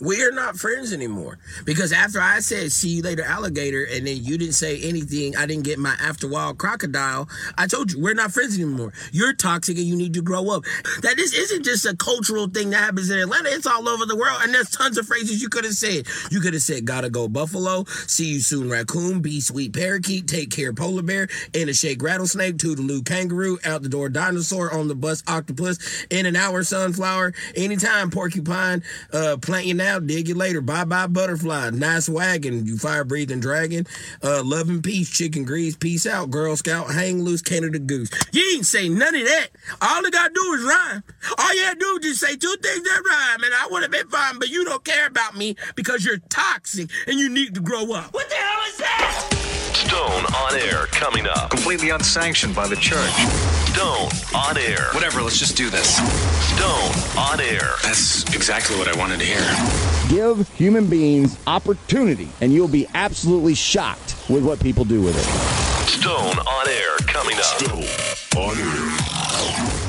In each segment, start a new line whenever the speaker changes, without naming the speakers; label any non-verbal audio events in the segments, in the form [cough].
We're not friends anymore. Because after I said, see you later, alligator, and then you didn't say anything, I didn't get my after wild crocodile. I told you, we're not friends anymore. You're toxic and you need to grow up. That this isn't just a cultural thing that happens in Atlanta, it's all over the world. And there's tons of phrases you could have said. You could have said, gotta go buffalo, see you soon raccoon, be sweet parakeet, take care polar bear, in a shake rattlesnake, toodaloo kangaroo, out the door dinosaur, on the bus octopus, in an hour sunflower, anytime porcupine, uh, plant you now, dig you later, bye bye butterfly, nice wagon, you fire breathing dragon, uh, love and peace, chicken grease, peace out, Girl Scout, hang loose, Canada goose. You ain't say none of that. All they gotta do is rhyme. All you gotta do is just say two things that rhyme, and I would have been fine, but you don't care about me because you're toxic and you need to grow up. What the hell is that?
Stone on air coming up.
Completely unsanctioned by the church.
Stone on air.
Whatever, let's just do this.
Stone on air.
That's exactly what I wanted to hear.
Give human beings opportunity, and you'll be absolutely shocked with what people do with it.
Stone on air coming up. Stone on air.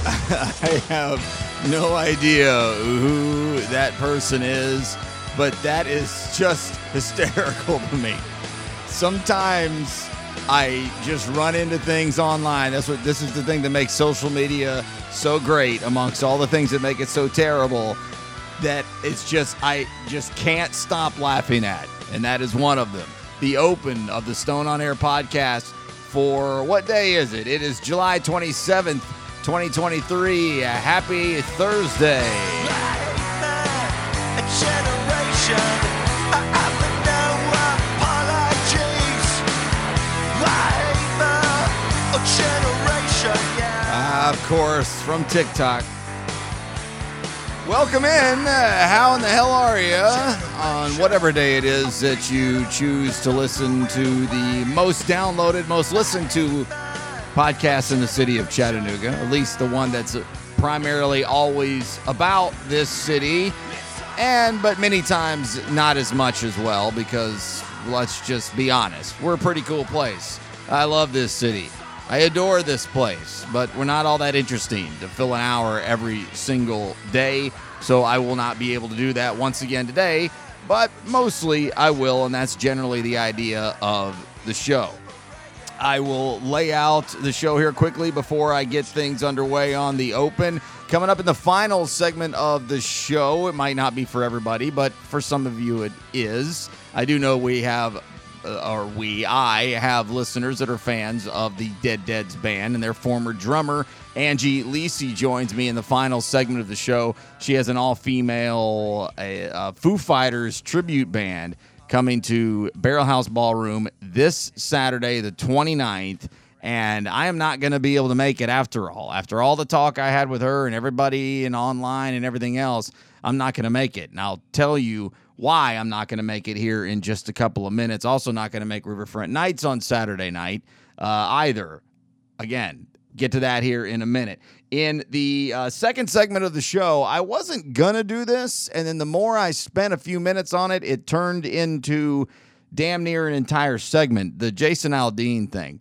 [laughs]
I have no idea who that person is, but that is just [laughs] hysterical to me. Sometimes I just run into things online. That's what this is the thing that makes social media so great amongst all the things that make it so terrible that it's just I just can't stop laughing at. And that is one of them. The open of the Stone on Air podcast for what day is it? It is July 27th, 2023. Happy Thursday. Ah, of course, from TikTok. Welcome in. Uh, how in the hell are you on whatever day it is that you choose to listen to the most downloaded, most listened to podcast in the city of Chattanooga? At least the one that's primarily always about this city, and but many times not as much as well because let's just be honest, we're a pretty cool place. I love this city. I adore this place, but we're not all that interesting to fill an hour every single day. So I will not be able to do that once again today, but mostly I will, and that's generally the idea of the show. I will lay out the show here quickly before I get things underway on the open. Coming up in the final segment of the show, it might not be for everybody, but for some of you it is. I do know we have or we, I have listeners that are fans of the Dead Deads band, and their former drummer, Angie Lese, joins me in the final segment of the show. She has an all female uh, uh, Foo Fighters tribute band coming to Barrel House Ballroom this Saturday, the 29th. And I am not going to be able to make it after all. After all the talk I had with her and everybody and online and everything else, I'm not going to make it. And I'll tell you why I'm not going to make it here in just a couple of minutes. Also, not going to make Riverfront Nights on Saturday night uh, either. Again, get to that here in a minute. In the uh, second segment of the show, I wasn't going to do this. And then the more I spent a few minutes on it, it turned into damn near an entire segment the Jason Aldean thing.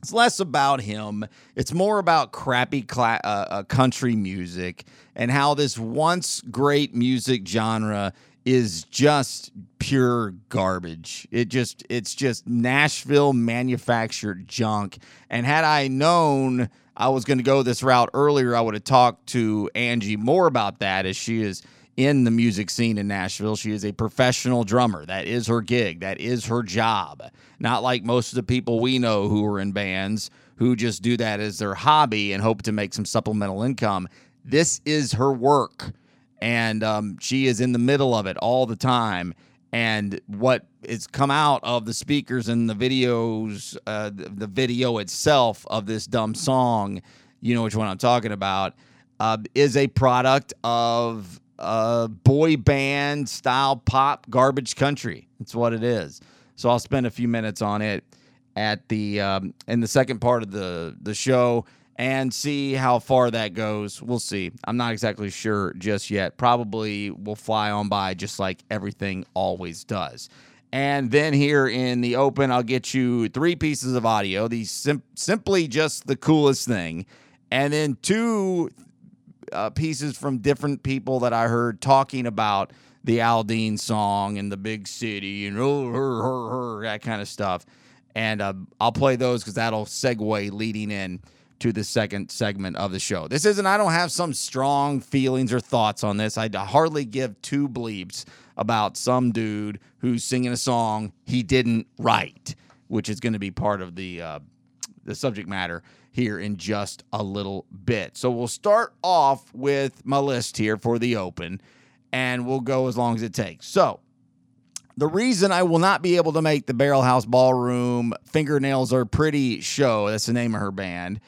It's less about him. It's more about crappy cla- uh, uh, country music and how this once great music genre is just pure garbage. It just it's just Nashville manufactured junk. And had I known I was going to go this route earlier, I would have talked to Angie more about that as she is in the music scene in Nashville. She is a professional drummer. That is her gig. That is her job. Not like most of the people we know who are in bands who just do that as their hobby and hope to make some supplemental income. This is her work and um, she is in the middle of it all the time. And what has come out of the speakers and the videos, uh, the, the video itself of this dumb song, you know which one I'm talking about, uh, is a product of uh, boy band style pop garbage country. That's what it is. So I'll spend a few minutes on it at the um, in the second part of the the show and see how far that goes. We'll see. I'm not exactly sure just yet. Probably will fly on by just like everything always does. And then here in the open, I'll get you three pieces of audio. These sim- simply just the coolest thing, and then two uh, pieces from different people that I heard talking about the Aldean song and the big city and oh, her, her, her, that kind of stuff. And uh, I'll play those because that'll segue leading in to the second segment of the show. This isn't, I don't have some strong feelings or thoughts on this. I hardly give two bleeps about some dude who's singing a song he didn't write, which is going to be part of the uh, the subject matter here in just a little bit. So we'll start off with my list here for the open, and we'll go as long as it takes. So the reason I will not be able to make the Barrel House Ballroom Fingernails Are Pretty show, that's the name of her band,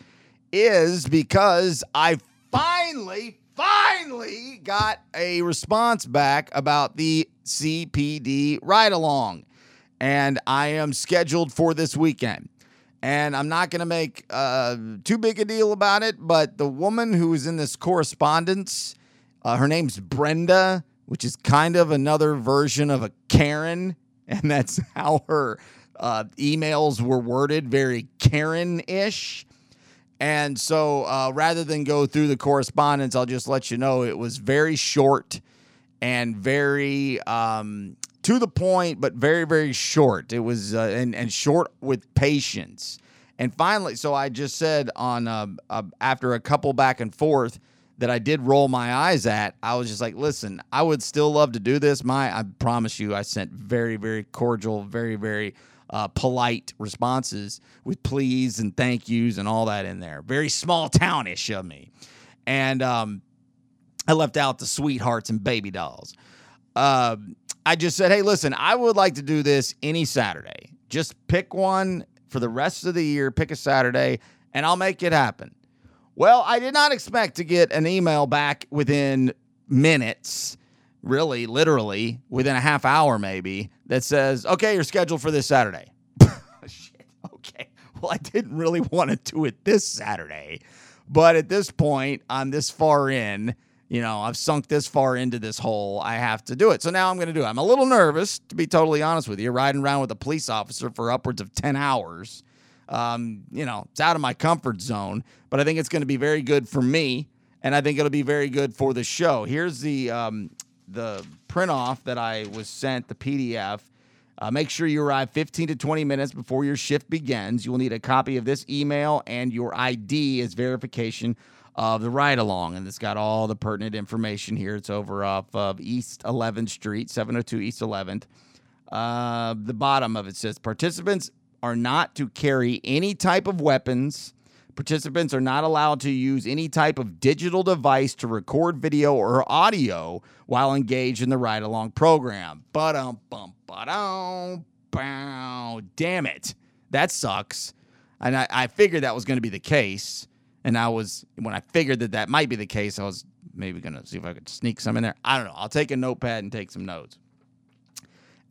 is because I finally, finally got a response back about the CPD ride along. And I am scheduled for this weekend. And I'm not going to make uh, too big a deal about it, but the woman who is in this correspondence, uh, her name's Brenda, which is kind of another version of a Karen. [laughs] And that's how her uh, emails were worded, very Karen ish. And so uh, rather than go through the correspondence, I'll just let you know it was very short and very um, to the point, but very, very short. It was, uh, and, and short with patience. And finally, so I just said on uh, uh, after a couple back and forth that I did roll my eyes at, I was just like, listen, I would still love to do this. My, I promise you, I sent very, very cordial, very, very uh, polite responses with please and thank yous and all that in there. Very small townish of me. And um, I left out the sweethearts and baby dolls. Uh, I just said, hey, listen, I would like to do this any Saturday. Just pick one for the rest of the year, pick a Saturday, and I'll make it happen. Well, I did not expect to get an email back within minutes, really, literally, within a half hour maybe, that says, okay, you're scheduled for this Saturday. [laughs] Shit. Okay. Well, I didn't really [laughs] want to do it this Saturday. But at this point, I'm this far in. You know, I've sunk this far into this hole. I have to do it. So now I'm going to do it. I'm a little nervous, to be totally honest with you, riding around with a police officer for upwards of 10 hours. Um, you know, it's out of my comfort zone, but I think it's going to be very good for me, and I think it'll be very good for the show. Here's the um, the print off that I was sent, the PDF. Uh, make sure you arrive 15 to 20 minutes before your shift begins. You will need a copy of this email and your ID as verification of the ride along. And it's got all the pertinent information here. It's over off of East 11th Street, 702 East 11th. Uh, the bottom of it says participants are not to carry any type of weapons. Participants are not allowed to use any type of digital device to record video or audio while engaged in the ride along program. But um bum ba bow. Damn it. That sucks. And I, I figured that was going to be the case. And I was, when I figured that that might be the case, I was maybe going to see if I could sneak some in there. I don't know. I'll take a notepad and take some notes.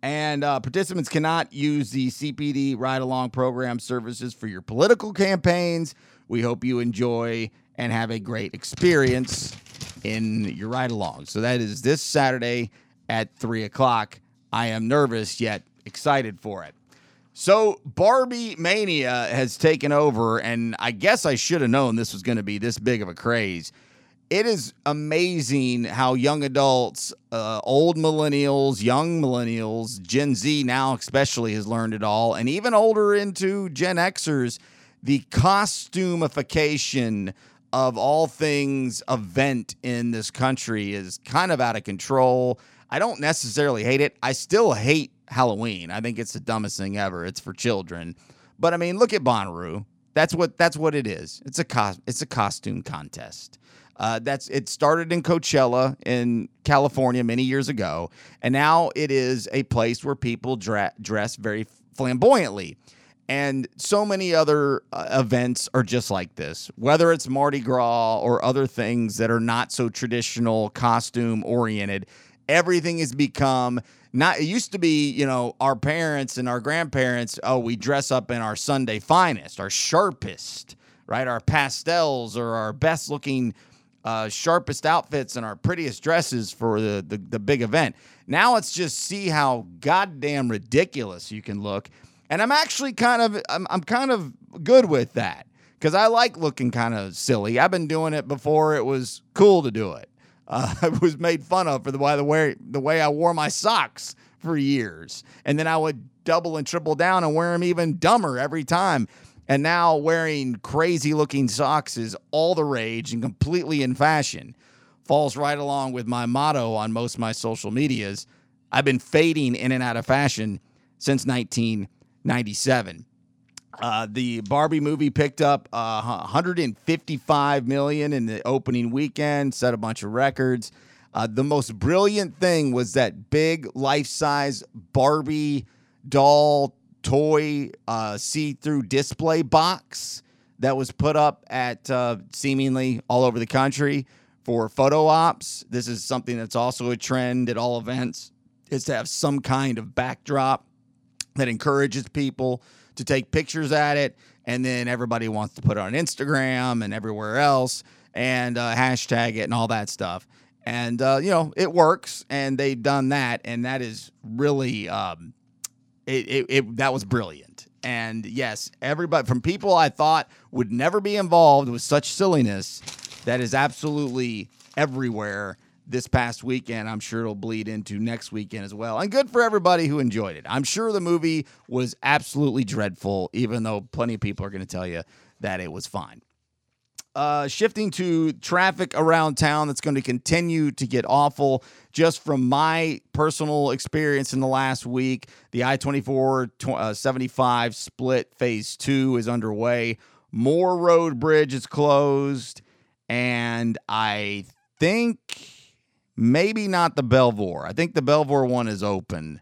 And uh, participants cannot use the CPD ride along program services for your political campaigns. We hope you enjoy and have a great experience in your ride along. So that is this Saturday at three o'clock. I am nervous yet excited for it. So Barbie Mania has taken over, and I guess I should have known this was going to be this big of a craze. It is amazing how young adults, uh, old millennials, young millennials, Gen Z now especially has learned it all, and even older into Gen Xers, the costumification of all things event in this country is kind of out of control. I don't necessarily hate it. I still hate Halloween. I think it's the dumbest thing ever. It's for children. But I mean, look at Bonnaroo. That's what that's what it is. It's a cos- it's a costume contest. Uh, that's it started in Coachella in California many years ago, and now it is a place where people dra- dress very flamboyantly. And so many other uh, events are just like this, whether it's Mardi Gras or other things that are not so traditional costume oriented. Everything has become not, it used to be, you know, our parents and our grandparents, oh, we dress up in our Sunday finest, our sharpest, right? Our pastels or our best looking, uh, sharpest outfits and our prettiest dresses for the, the, the big event. Now let's just see how goddamn ridiculous you can look and I'm actually kind of I'm, I'm kind of good with that because I like looking kind of silly. I've been doing it before it was cool to do it. uh, [laughs] I was made fun of for the way the way the way I wore my socks for years, and then I would double and triple down and wear them even dumber every time. And now wearing crazy looking socks is all the rage and completely in fashion. Falls right along with my motto on most of my social medias. I've been fading in and out of fashion since 1997. Uh, the Barbie movie picked up uh, 155 million in the opening weekend, set a bunch of records. Uh, the most brilliant thing was that big life-size Barbie doll toy uh, see-through display box that was put up at uh, seemingly all over the country for photo ops. This is something that's also a trend at all events is to have some kind of backdrop that encourages people to take pictures at it and then everybody wants to put it on Instagram and everywhere else and uh, hashtag it and all that stuff. And uh, you know it works, and they've done that, and that is really um, it, it, it that was brilliant. And yes, everybody from people I thought would never be involved with such silliness, that is absolutely everywhere this past weekend. I'm sure it'll bleed into next weekend as well. And good for everybody who enjoyed it. I'm sure the movie was absolutely dreadful, even though plenty of people are going to tell you that it was fine. Uh, shifting to traffic around town that's going to continue to get awful. Just from my personal experience in the last week, the I 24 uh, 75 split phase two is underway. Moore Road Bridge is closed. And I think maybe not the Belvoir. I think the Belvoir one is open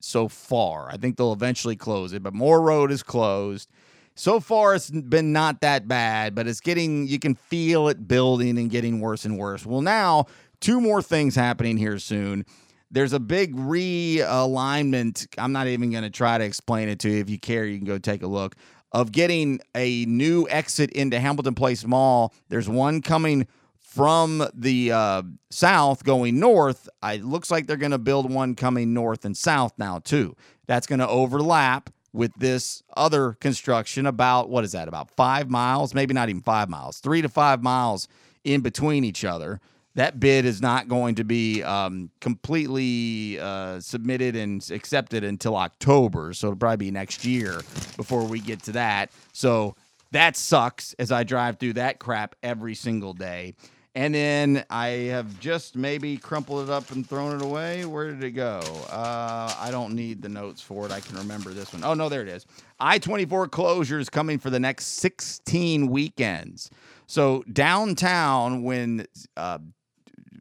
so far. I think they'll eventually close it, but Moore Road is closed. So far, it's been not that bad, but it's getting, you can feel it building and getting worse and worse. Well, now, two more things happening here soon. There's a big realignment. I'm not even going to try to explain it to you. If you care, you can go take a look. Of getting a new exit into Hamilton Place Mall. There's one coming from the uh, south going north. It looks like they're going to build one coming north and south now, too. That's going to overlap with this other construction about what is that about five miles maybe not even five miles three to five miles in between each other that bid is not going to be um, completely uh, submitted and accepted until october so it'll probably be next year before we get to that so that sucks as i drive through that crap every single day and then I have just maybe crumpled it up and thrown it away. Where did it go? Uh, I don't need the notes for it. I can remember this one. Oh, no, there it is. I 24 closures coming for the next 16 weekends. So downtown, when uh,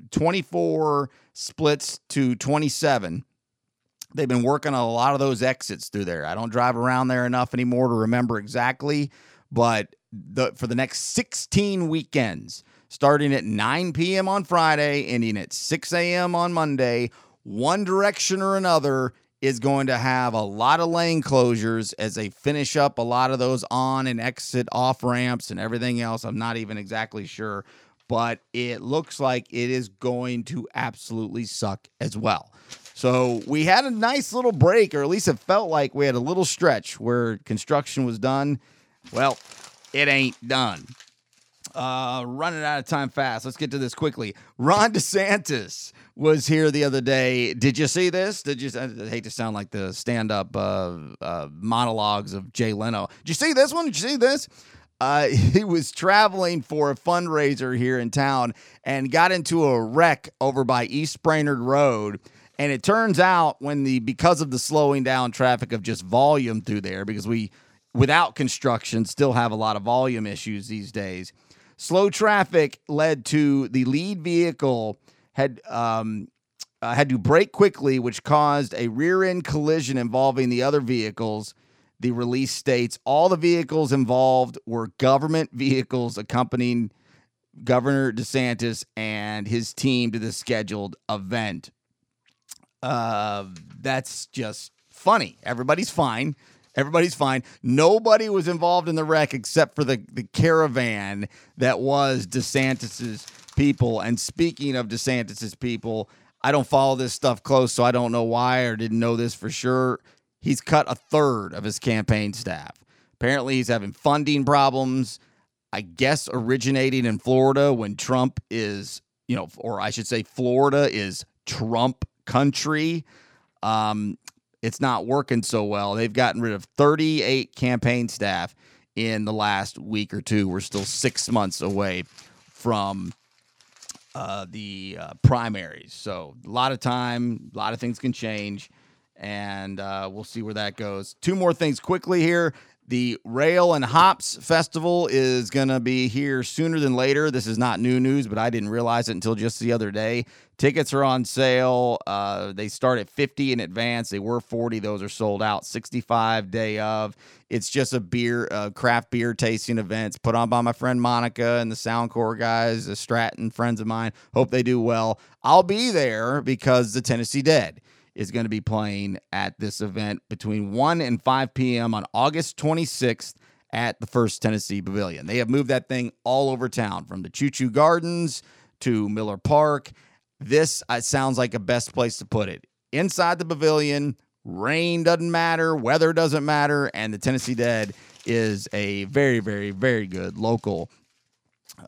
24 splits to 27, they've been working on a lot of those exits through there. I don't drive around there enough anymore to remember exactly, but the, for the next 16 weekends, starting at 9 p.m. on Friday, ending at 6 a.m. on Monday. One direction or another is going to have a lot of lane closures as they finish up a lot of those on and exit off ramps and everything else. I'm not even exactly sure, but it looks like it is going to absolutely suck as well. So we had a nice little break, or at least it felt like we had a little stretch where construction was done. Well, it ain't done. Uh, running out of time fast. Let's get to this quickly. Ron DeSantis was here the other day. Did you see this? Did you? I hate to sound like the stand-up uh, uh, monologues of Jay Leno. Did you see this one? Did you see this? Uh, [laughs] he was traveling for a fundraiser here in town and got into a wreck over by East Brainerd Road. And it turns out when the because of the slowing down traffic of just volume through there, because we without construction still have a lot of volume issues these days Slow traffic led to the lead vehicle had um, uh, had to brake quickly, which caused a rear end collision involving the other vehicles. The release states all the vehicles involved were government vehicles accompanying Governor DeSantis and his team to the scheduled event. Uh, that's just funny. Everybody's fine. Everybody's fine. Nobody was involved in the wreck except for the, the caravan that was DeSantis's people. And speaking of DeSantis's people, I don't follow this stuff close, so I don't know why or didn't know this for sure. He's cut a third of his campaign staff. Apparently, he's having funding problems. I guess originating in Florida when Trump is you know, or I should say, Florida is Trump country. Um, it's not working so well. They've gotten rid of 38 campaign staff in the last week or two. We're still six months away from uh, the uh, primaries. So a lot of time, a lot of things can change, and uh, we'll see where that goes. Two more things quickly here. The Rail and Hops Festival is going to be here sooner than later. This is not new news, but I didn't realize it until just the other day. Tickets are on sale. Uh, they start at 50 in advance. They were 40. Those are sold out. 65 day of. It's just a beer, uh, craft beer tasting event. It's put on by my friend Monica and the Soundcore guys, the Stratton friends of mine. Hope they do well. I'll be there because the Tennessee Dead is going to be playing at this event between 1 and 5 p.m. on August 26th at the First Tennessee Pavilion. They have moved that thing all over town from the Choo Choo Gardens to Miller Park. This uh, sounds like a best place to put it. Inside the pavilion, rain doesn't matter, weather doesn't matter, and the Tennessee Dead is a very, very, very good local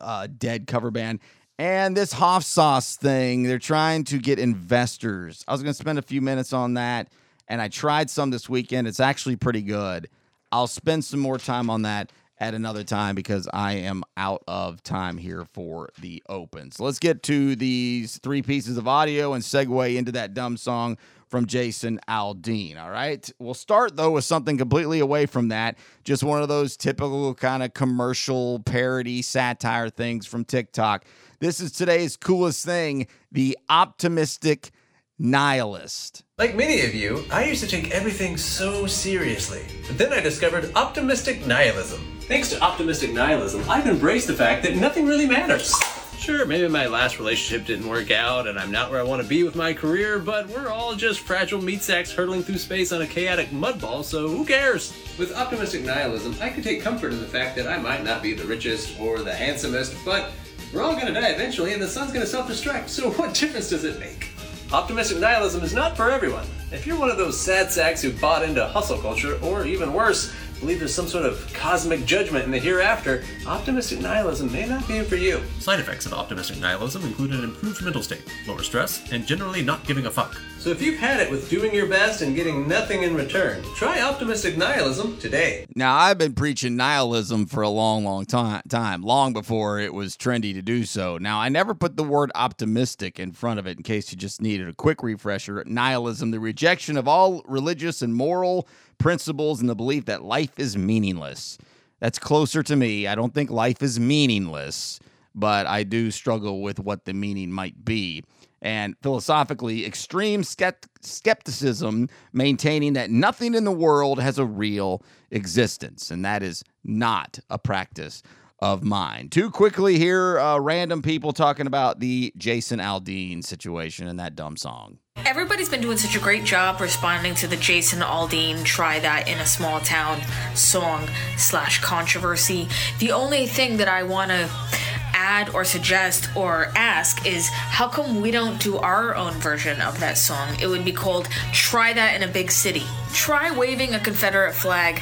uh, dead cover band. And this Hoff Sauce thing, they're trying to get investors. I was going to spend a few minutes on that, and I tried some this weekend. It's actually pretty good. I'll spend some more time on that at another time because I am out of time here for the open. So let's get to these three pieces of audio and segue into that dumb song from Jason Aldean. All right. We'll start though with something completely away from that. Just one of those typical kind of commercial parody satire things from TikTok. This is today's coolest thing the optimistic nihilist.
Like many of you, I used to take everything so seriously. But then I discovered optimistic nihilism. Thanks to optimistic nihilism, I've embraced the fact that nothing really matters. Sure, maybe my last relationship didn't work out and I'm not where I want to be with my career, but we're all just fragile meat sacks hurtling through space on a chaotic mud ball, so who cares? With optimistic nihilism, I can take comfort in the fact that I might not be the richest or the handsomest, but we're all gonna die eventually and the sun's gonna self destruct, so what difference does it make? Optimistic nihilism is not for everyone. If you're one of those sad sacks who bought into hustle culture, or even worse, believe there's some sort of cosmic judgment in the hereafter, optimistic nihilism may not be for you.
Side effects of optimistic nihilism include an improved mental state, lower stress, and generally not giving a fuck.
So if you've had it with doing your best and getting nothing in return, try optimistic nihilism today.
Now, I've been preaching nihilism for a long, long time, time, long before it was trendy to do so. Now, I never put the word optimistic in front of it in case you just needed a quick refresher. Nihilism, the rejection of all religious and moral principles and the belief that life is meaningless. That's closer to me. I don't think life is meaningless, but I do struggle with what the meaning might be. And philosophically, extreme skepticism, maintaining that nothing in the world has a real existence. And that is not a practice of mine. Too quickly here, uh, random people talking about the Jason Aldean situation and that dumb song.
Everybody's been doing such a great job responding to the Jason Aldean "Try That in a Small Town" song slash controversy. The only thing that I want to add or suggest or ask is how come we don't do our own version of that song? It would be called "Try That in a Big City." Try waving a Confederate flag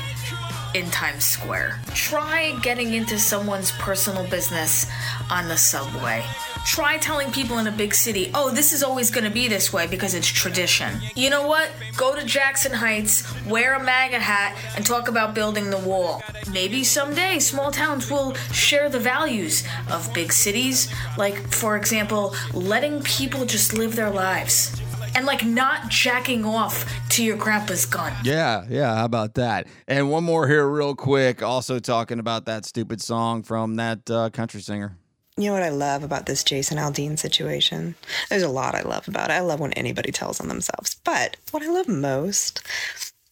in Times Square. Try getting into someone's personal business on the subway. Try telling people in a big city, oh, this is always going to be this way because it's tradition. You know what? Go to Jackson Heights, wear a MAGA hat, and talk about building the wall. Maybe someday small towns will share the values of big cities, like, for example, letting people just live their lives and like not jacking off to your grandpa's gun.
Yeah, yeah. How about that? And one more here, real quick. Also talking about that stupid song from that uh, country singer.
You know what I love about this Jason Aldean situation? There's a lot I love about it. I love when anybody tells on themselves. But what I love most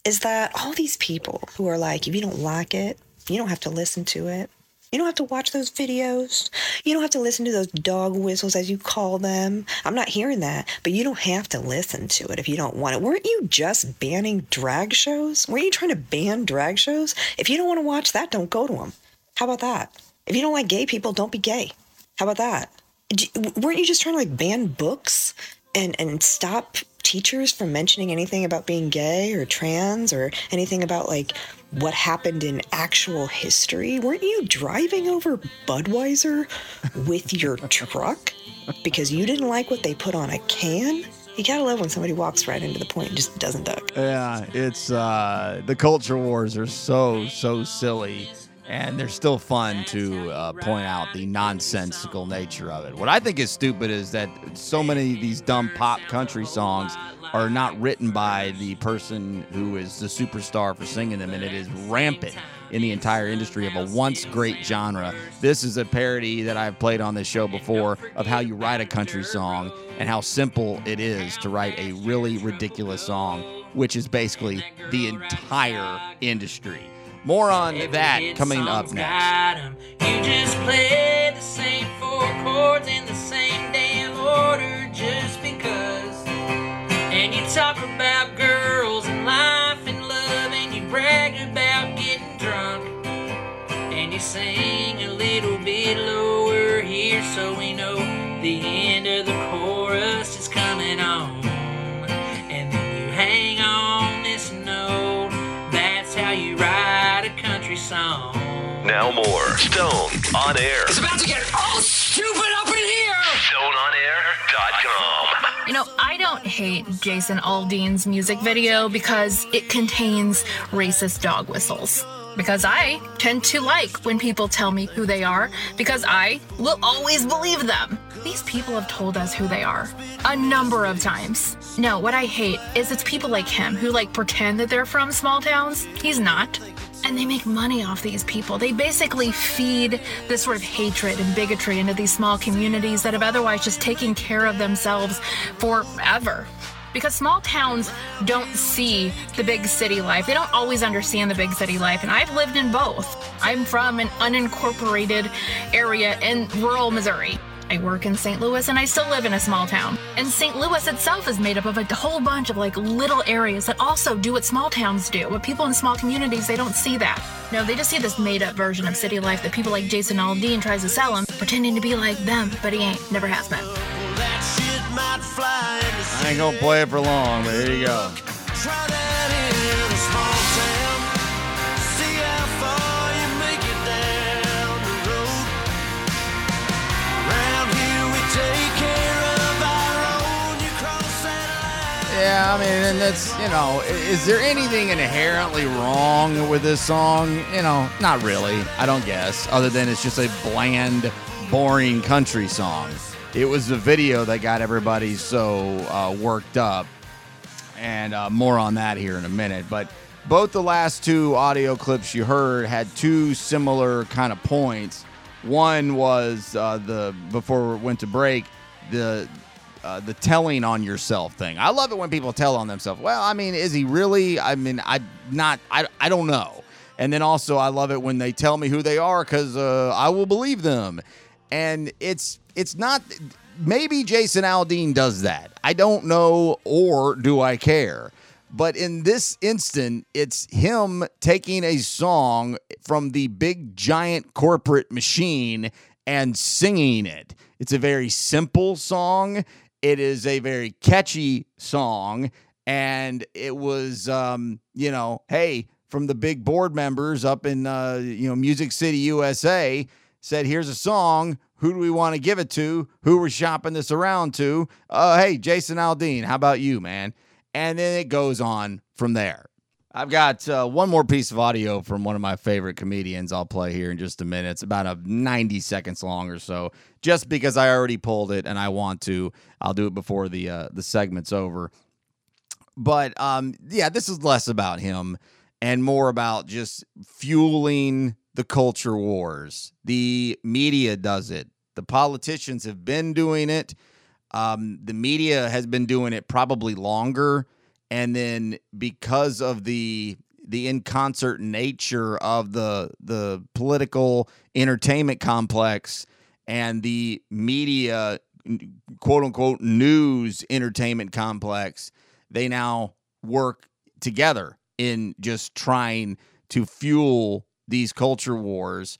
is that all these people who are like, if you don't like it, you don't have to listen to it. You don't have to watch those videos. You don't have to listen to those dog whistles, as you call them. I'm not hearing that, but you don't have to listen to it if you don't want it. Weren't you just banning drag shows? Weren't you trying to ban drag shows? If you don't want to watch that, don't go to them. How about that? If you don't like gay people, don't be gay. How about that? D- weren't you just trying to like ban books and and stop teachers from mentioning anything about being gay or trans or anything about like what happened in actual history? Weren't you driving over Budweiser with your truck because you didn't like what they put on a can? You gotta love when somebody walks right into the point and just doesn't duck.
Yeah, it's uh, the culture wars are so so silly, and they're still fun to uh, point out the nonsensical nature of it. What I think is stupid is that so many of these dumb pop country songs are not written by the person who is the superstar for singing them, and it is rampant in the entire industry of a once great genre. This is a parody that I've played on this show before of how you write a country song and how simple it is to write a really ridiculous song, which is basically the entire industry. More on that coming up next.
You just play the same four chords in the same damn order just because. And you talk about girls and life and love, and you brag about getting drunk. And you sing a little bit lower here so we know the end
Now more Stone on Air.
It's about to get all stupid up in here!
StoneOnAir.com.
You know, I don't hate Jason Aldean's music video because it contains racist dog whistles. Because I tend to like when people tell me who they are, because I will always believe them. These people have told us who they are a number of times. No, what I hate is it's people like him who like pretend that they're from small towns. He's not. And they make money off these people. They basically feed this sort of hatred and bigotry into these small communities that have otherwise just taken care of themselves forever. Because small towns don't see the big city life. They don't always understand the big city life. And I've lived in both. I'm from an unincorporated area in rural Missouri. I work in St. Louis and I still live in a small town. And St. Louis itself is made up of a whole bunch of like little areas that also do what small towns do. But people in small communities, they don't see that. No, they just see this made up version of city life that people like Jason Aldean tries to sell them, pretending to be like them, but he ain't, never has been.
I ain't gonna play it for long, but here you go. Yeah, I mean, and that's, you know, is there anything inherently wrong with this song? You know, not really, I don't guess, other than it's just a bland, boring country song. It was the video that got everybody so uh, worked up, and uh, more on that here in a minute. But both the last two audio clips you heard had two similar kind of points. One was uh, the before we went to break, the uh, the telling on yourself thing. I love it when people tell on themselves. Well, I mean, is he really? I mean, I not. I I don't know. And then also, I love it when they tell me who they are because uh, I will believe them. And it's it's not. Maybe Jason Aldean does that. I don't know, or do I care? But in this instant, it's him taking a song from the big giant corporate machine and singing it. It's a very simple song. It is a very catchy song. And it was, um, you know, hey, from the big board members up in, uh, you know, Music City, USA, said, here's a song. Who do we want to give it to? Who we're shopping this around to? Uh, hey, Jason Aldean, how about you, man? And then it goes on from there. I've got uh, one more piece of audio from one of my favorite comedians I'll play here in just a minute. It's about a 90 seconds long or so. Just because I already pulled it and I want to, I'll do it before the uh, the segment's over. But um, yeah, this is less about him and more about just fueling the culture wars. The media does it. The politicians have been doing it. Um, the media has been doing it probably longer, and then because of the the in concert nature of the the political entertainment complex and the media quote unquote news entertainment complex, they now work together in just trying to fuel these culture wars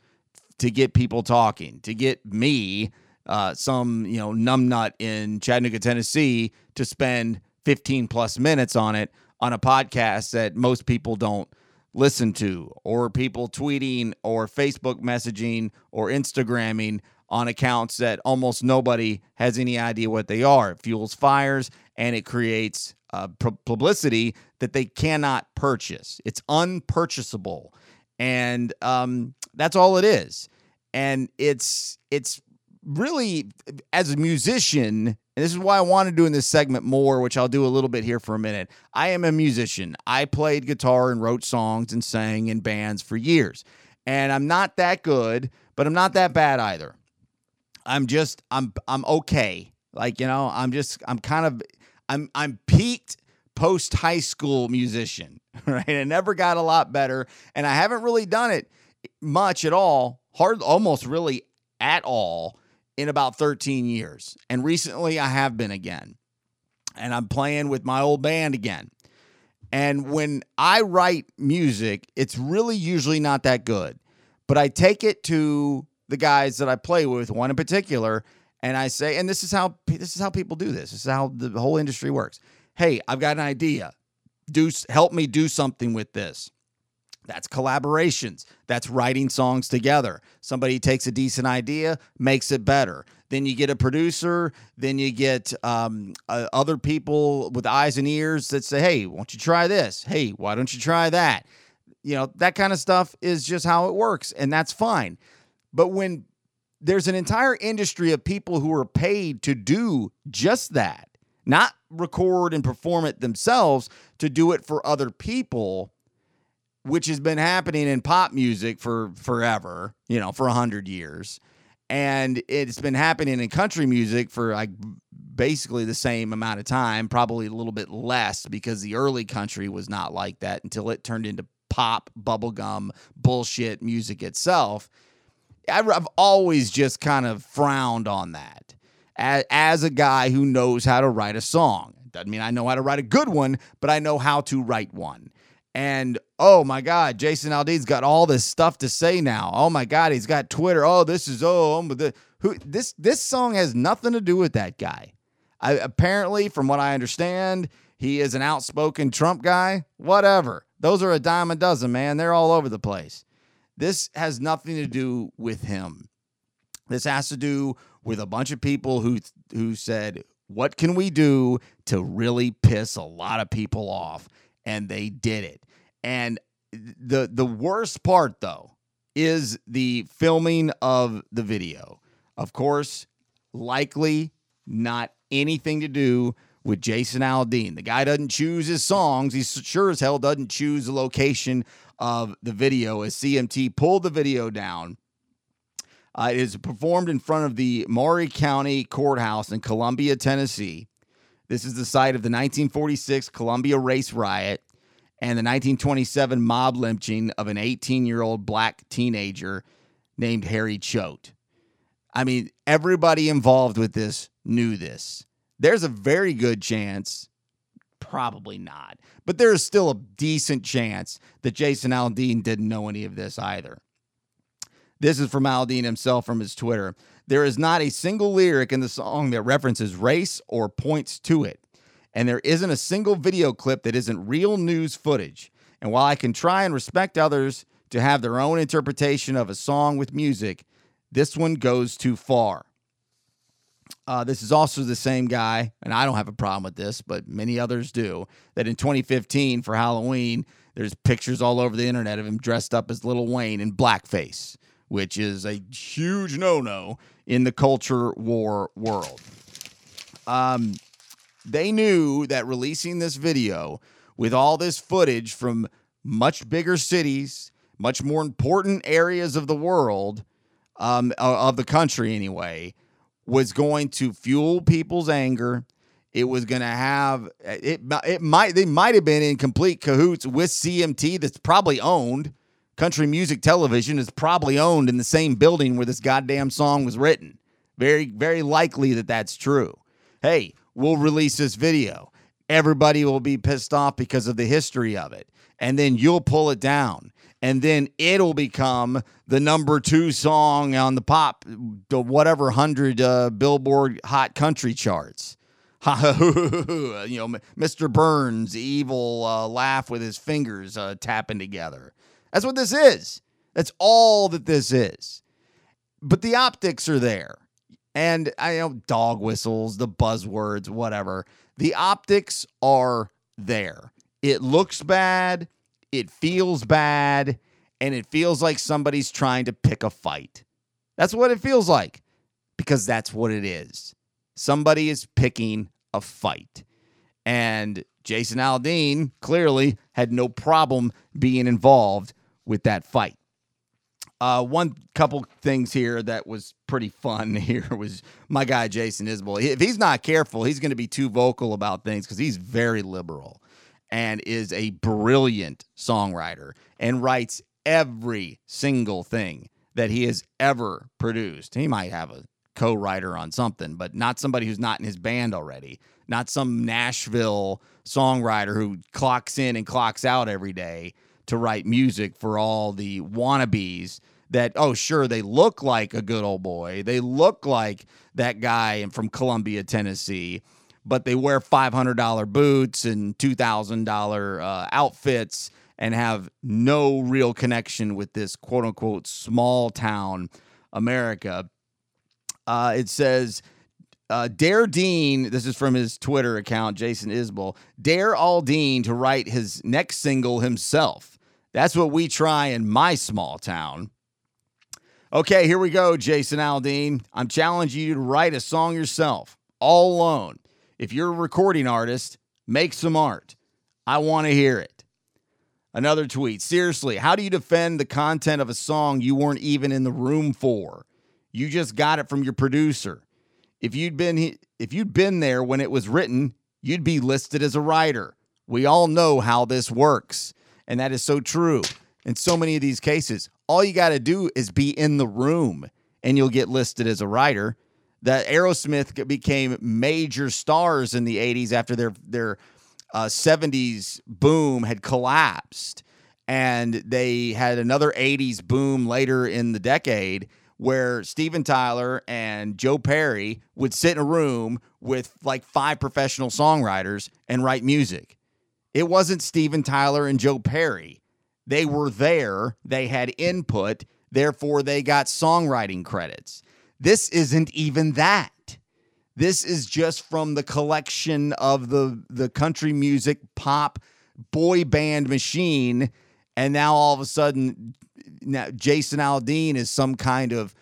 to get people talking, to get me, uh, some you know numbnut in Chattanooga, Tennessee, to spend 15 plus minutes on it on a podcast that most people don't listen to, or people tweeting or Facebook messaging or Instagramming on accounts that almost nobody has any idea what they are. It fuels fires and it creates uh, publicity that they cannot purchase. It's unpurchasable, and um, that's all it is. And it's it's really as a musician, and this is why I want to do in this segment more, which I'll do a little bit here for a minute. I am a musician. I played guitar and wrote songs and sang in bands for years. And I'm not that good, but I'm not that bad either. I'm just I'm I'm okay. Like, you know, I'm just I'm kind of I'm I'm peaked post high school musician, [laughs] right? I never got a lot better and I haven't really done it much at all, hard almost really at all in about 13 years. And recently I have been again. And I'm playing with my old band again. And when I write music, it's really usually not that good. But I take it to the guys that I play with, one in particular, and I say, and this is how this is how people do this. This is how the whole industry works. Hey, I've got an idea. Do help me do something with this. That's collaborations. That's writing songs together. Somebody takes a decent idea, makes it better. Then you get a producer. Then you get um, uh, other people with eyes and ears that say, hey, why don't you try this? Hey, why don't you try that? You know, that kind of stuff is just how it works, and that's fine. But when there's an entire industry of people who are paid to do just that, not record and perform it themselves, to do it for other people, which has been happening in pop music for forever, you know, for a hundred years. And it's been happening in country music for like basically the same amount of time, probably a little bit less because the early country was not like that until it turned into pop, bubblegum, bullshit music itself. I've I've always just kind of frowned on that as, as a guy who knows how to write a song. Doesn't mean I know how to write a good one, but I know how to write one. And oh my God, Jason Aldean's got all this stuff to say now. Oh my God, he's got Twitter. Oh, this is oh, um, the, who this this song has nothing to do with that guy. I, apparently, from what I understand, he is an outspoken Trump guy. Whatever. Those are a dime a dozen, man. They're all over the place. This has nothing to do with him. This has to do with a bunch of people who who said, "What can we do to really piss a lot of people off?" And they did it. And the the worst part though is the filming of the video. Of course, likely not anything to do with Jason Aldean. The guy doesn't choose his songs. He sure as hell doesn't choose the location of the video as CMT pulled the video down. Uh, it is performed in front of the Maury County Courthouse in Columbia, Tennessee. This is the site of the 1946 Columbia race riot and the 1927 mob lynching of an 18 year old black teenager named Harry Choate. I mean, everybody involved with this knew this. There's a very good chance, probably not, but there is still a decent chance that Jason Aldean didn't know any of this either. This is from Aldean himself from his Twitter. There is not a single lyric in the song that references race or points to it. And there isn't a single video clip that isn't real news footage. And while I can try and respect others to have their own interpretation of a song with music, this one goes too far. Uh, this is also the same guy, and I don't have a problem with this, but many others do. That in 2015 for Halloween, there's pictures all over the internet of him dressed up as Lil Wayne in blackface, which is a huge no-no in the culture war world. Um, they knew that releasing this video with all this footage from much bigger cities, much more important areas of the world, um, of the country anyway, was going to fuel people's anger. It was going to have it. It might they might have been in complete cahoots with CMT. That's probably owned. Country Music Television is probably owned in the same building where this goddamn song was written. Very, very likely that that's true. Hey, we'll release this video. Everybody will be pissed off because of the history of it. And then you'll pull it down. And then it'll become the number two song on the pop, the whatever hundred uh, Billboard Hot Country charts. [laughs] you know, Mr. Burns evil uh, laugh with his fingers uh, tapping together. That's what this is. That's all that this is. But the optics are there. And I know dog whistles, the buzzwords, whatever. The optics are there. It looks bad, it feels bad, and it feels like somebody's trying to pick a fight. That's what it feels like because that's what it is. Somebody is picking a fight. And Jason Aldean clearly had no problem being involved with that fight. Uh, one couple things here that was pretty fun [laughs] here was my guy Jason Isbell. If he's not careful, he's going to be too vocal about things because he's very liberal and is a brilliant songwriter and writes every single thing that he has ever produced. He might have a co-writer on something, but not somebody who's not in his band already. Not some Nashville songwriter who clocks in and clocks out every day to write music for all the wannabes that oh sure they look like a good old boy they look like that guy from columbia tennessee but they wear $500 boots and $2000 uh, outfits and have no real connection with this quote unquote small town america uh, it says uh, dare Dean, this is from his Twitter account, Jason Isbell, dare Aldean to write his next single himself. That's what we try in my small town. Okay, here we go, Jason Aldean. I'm challenging you to write a song yourself, all alone. If you're a recording artist, make some art. I want to hear it. Another tweet. Seriously, how do you defend the content of a song you weren't even in the room for? You just got it from your producer. If you'd been if you'd been there when it was written, you'd be listed as a writer. We all know how this works, and that is so true. In so many of these cases, all you got to do is be in the room and you'll get listed as a writer. That Aerosmith became major stars in the 80s after their their uh, 70s boom had collapsed and they had another 80s boom later in the decade where Steven Tyler and Joe Perry would sit in a room with like five professional songwriters and write music. It wasn't Steven Tyler and Joe Perry. They were there, they had input, therefore they got songwriting credits. This isn't even that. This is just from the collection of the the country music pop boy band machine and now all of a sudden now Jason Aldean is some kind of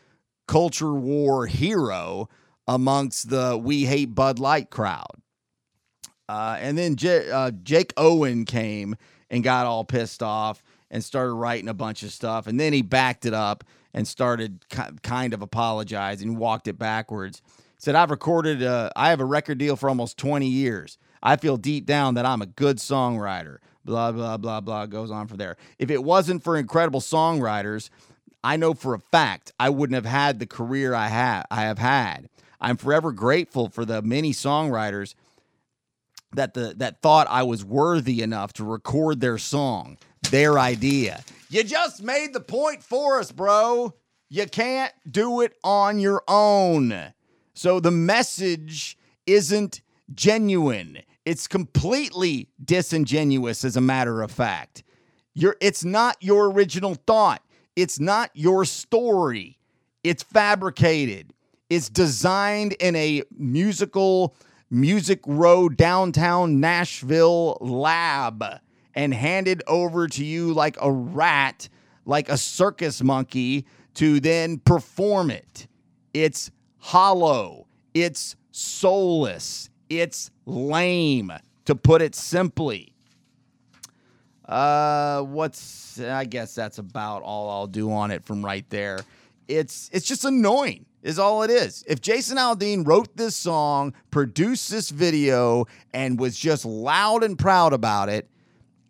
culture war hero amongst the we hate Bud Light crowd. Uh, and then J- uh, Jake Owen came and got all pissed off and started writing a bunch of stuff. And then he backed it up and started ki- kind of apologizing, walked it backwards. Said, I've recorded, uh, I have a record deal for almost 20 years. I feel deep down that I'm a good songwriter. Blah, blah, blah, blah, goes on from there. If it wasn't for incredible songwriters, I know for a fact I wouldn't have had the career I have I have had. I'm forever grateful for the many songwriters that the that thought I was worthy enough to record their song, their idea. You just made the point for us, bro. You can't do it on your own. So the message isn't genuine. It's completely disingenuous as a matter of fact. You're, it's not your original thought. It's not your story. It's fabricated. It's designed in a musical Music Row downtown Nashville lab and handed over to you like a rat, like a circus monkey, to then perform it. It's hollow. It's soulless. It's lame, to put it simply. Uh, what's I guess that's about all I'll do on it from right there. It's it's just annoying, is all it is. If Jason Aldean wrote this song, produced this video, and was just loud and proud about it,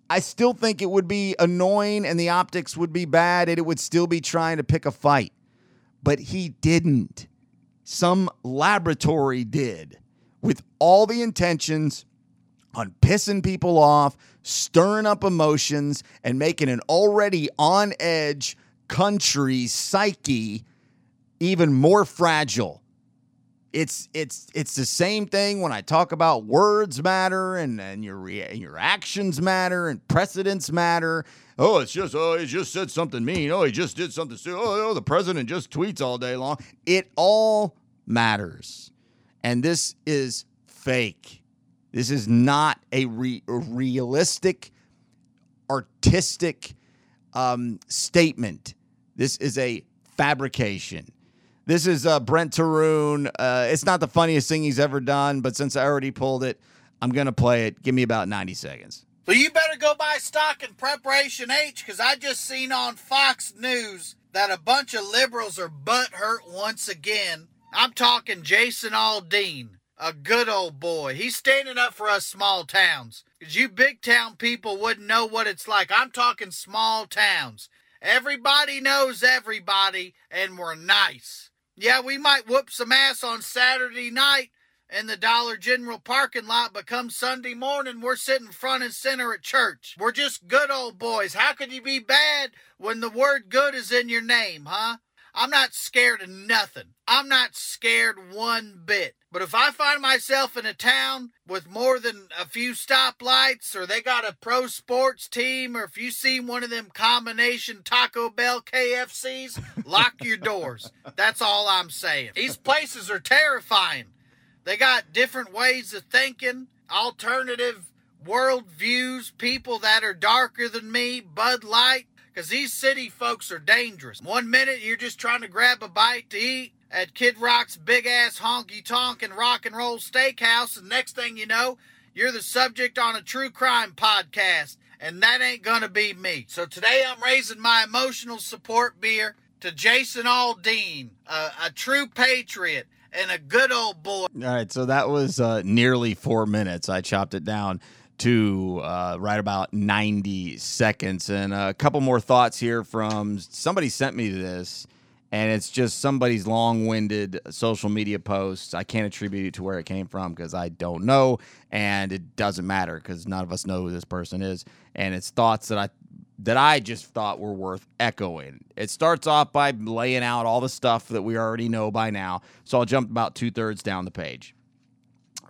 I still think it would be annoying and the optics would be bad and it would still be trying to pick a fight. But he didn't. Some laboratory did with all the intentions on pissing people off, stirring up emotions, and making an already on edge country psyche even more fragile. it's it's it's the same thing when I talk about words matter and and your your actions matter and precedents matter. Oh, it's just oh he just said something mean. Oh, he just did something. stu- Oh, oh, the president just tweets all day long. It all matters, and this is fake. This is not a, re- a realistic, artistic um, statement. This is a fabrication. This is uh, Brent Terhune. Uh, it's not the funniest thing he's ever done, but since I already pulled it, I'm going to play it. Give me about 90 seconds.
Well, you better go buy stock in Preparation H because I just seen on Fox News that a bunch of liberals are butthurt once again. I'm talking Jason Aldean, a good old boy. He's standing up for us small towns. Because you big town people wouldn't know what it's like. I'm talking small towns. Everybody knows everybody, and we're nice. Yeah, we might whoop some ass on Saturday night in the Dollar General parking lot, but come Sunday morning, we're sitting front and center at church. We're just good old boys. How could you be bad when the word good is in your name, huh? I'm not scared of nothing. I'm not scared one bit. But if I find myself in a town with more than a few stoplights, or they got a pro sports team, or if you see one of them combination Taco Bell KFCs, lock your doors. That's all I'm saying. These places are terrifying. They got different ways of thinking, alternative world views, people that are darker than me, Bud Light, because these city folks are dangerous. One minute you're just trying to grab a bite to eat at Kid Rock's big ass honky tonk and rock and roll steakhouse, and next thing you know, you're the subject on a true crime podcast, and that ain't gonna be me. So today I'm raising my emotional support beer to Jason Aldean, a, a true patriot and a good old boy.
All right, so that was uh, nearly four minutes. I chopped it down to uh, right about 90 seconds. And a couple more thoughts here from somebody sent me this, and it's just somebody's long winded social media post. I can't attribute it to where it came from because I don't know, and it doesn't matter because none of us know who this person is. And it's thoughts that I that I just thought were worth echoing. It starts off by laying out all the stuff that we already know by now. So I'll jump about two thirds down the page.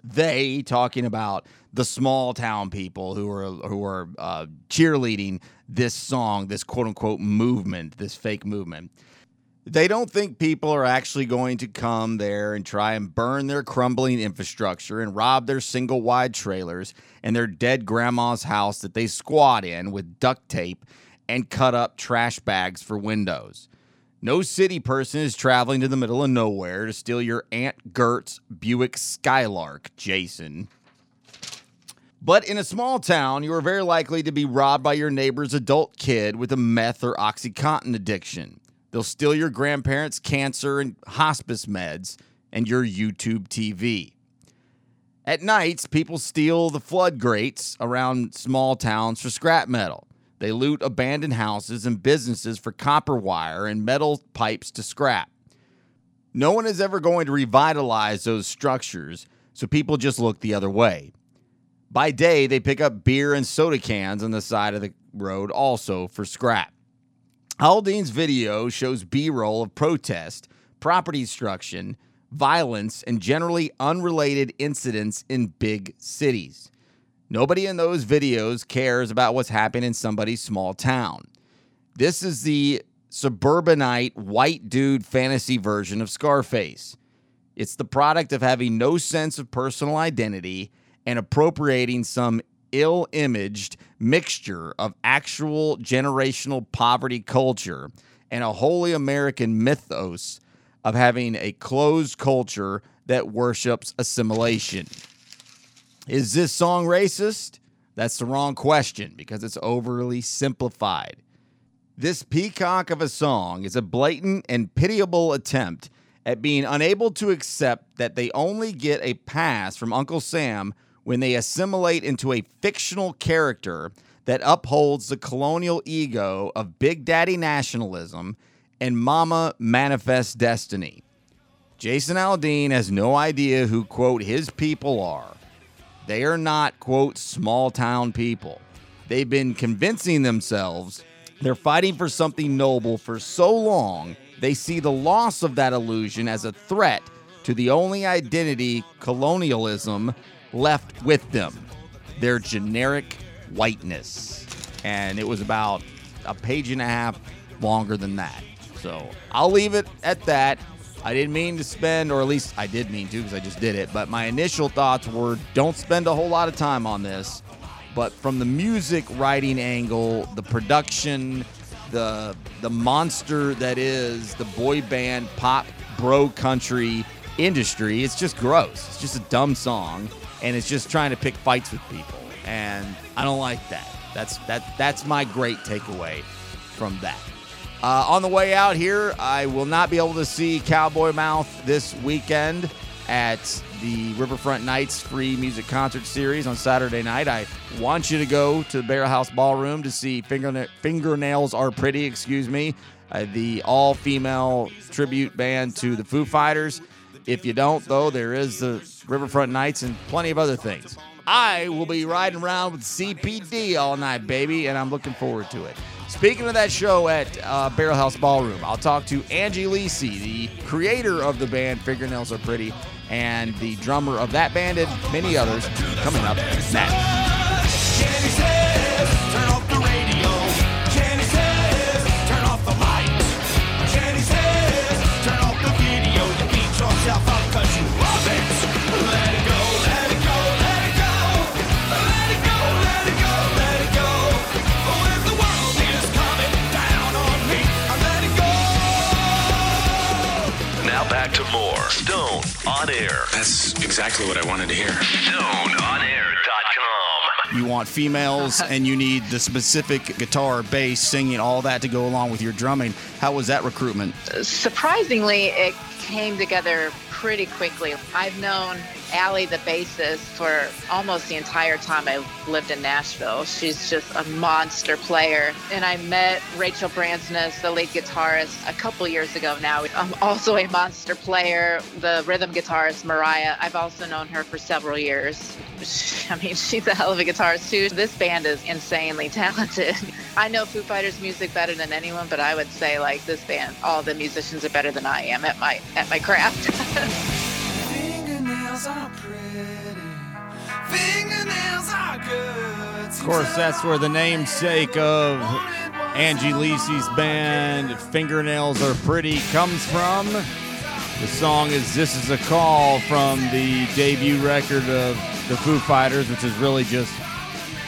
They talking about the small town people who are who are uh, cheerleading this song, this quote unquote movement, this fake movement. They don't think people are actually going to come there and try and burn their crumbling infrastructure and rob their single wide trailers and their dead grandma's house that they squat in with duct tape and cut up trash bags for windows. No city person is traveling to the middle of nowhere to steal your Aunt Gert's Buick Skylark, Jason. But in a small town, you are very likely to be robbed by your neighbor's adult kid with a meth or Oxycontin addiction. They'll steal your grandparents' cancer and hospice meds and your YouTube TV. At nights, people steal the flood grates around small towns for scrap metal. They loot abandoned houses and businesses for copper wire and metal pipes to scrap. No one is ever going to revitalize those structures, so people just look the other way. By day, they pick up beer and soda cans on the side of the road also for scrap. Aldean's video shows B roll of protest, property destruction, violence, and generally unrelated incidents in big cities. Nobody in those videos cares about what's happening in somebody's small town. This is the suburbanite white dude fantasy version of Scarface. It's the product of having no sense of personal identity and appropriating some ill imaged mixture of actual generational poverty culture and a wholly American mythos of having a closed culture that worships assimilation. Is this song racist? That's the wrong question because it's overly simplified. This peacock of a song is a blatant and pitiable attempt at being unable to accept that they only get a pass from Uncle Sam when they assimilate into a fictional character that upholds the colonial ego of Big Daddy nationalism and Mama Manifest Destiny. Jason Aldean has no idea who, quote, his people are. They are not, quote, small town people. They've been convincing themselves they're fighting for something noble for so long, they see the loss of that illusion as a threat to the only identity colonialism left with them their generic whiteness. And it was about a page and a half longer than that. So I'll leave it at that. I didn't mean to spend, or at least I did mean to because I just did it. But my initial thoughts were don't spend a whole lot of time on this. But from the music writing angle, the production, the the monster that is the boy band pop bro country industry, it's just gross. It's just a dumb song, and it's just trying to pick fights with people, and I don't like that. That's that that's my great takeaway from that. Uh, on the way out here, I will not be able to see Cowboy Mouth this weekend at the Riverfront Nights free music concert series on Saturday night. I want you to go to the Barrel House Ballroom to see Fingerna- Fingernails Are Pretty, excuse me, uh, the all female tribute band to the Foo Fighters. If you don't, though, there is the Riverfront Nights and plenty of other things. I will be riding around with CPD all night, baby, and I'm looking forward to it. Speaking of that show at uh, Barrel House Ballroom, I'll talk to Angie Lese, the creator of the band Fingernails Are Pretty, and the drummer of that band and many others coming up next.
Stone on Air.
That's exactly what I wanted to hear.
StoneOnAir.com.
You want females [laughs] and you need the specific guitar, bass, singing, all that to go along with your drumming. How was that recruitment?
Surprisingly, it came together pretty quickly. I've known Allie, the bassist, for almost the entire time I lived in Nashville. She's just a monster player. And I met Rachel Bransness, the lead guitarist, a couple years ago now. I'm also a monster player. The rhythm guitarist, Mariah, I've also known her for several years. [laughs] I mean, she's a hell of a guitarist, too. This band is insanely talented. [laughs] I know Foo Fighters music better than anyone, but I would say, like, this band, all the musicians are better than I am at my at my craft. [laughs]
Fingernails are pretty. Fingernails are good.
Of course, that's where the namesake of Angie Lese's band, Fingernails Are Pretty, comes from. The song is This Is a Call from the debut record of the Foo Fighters, which is really just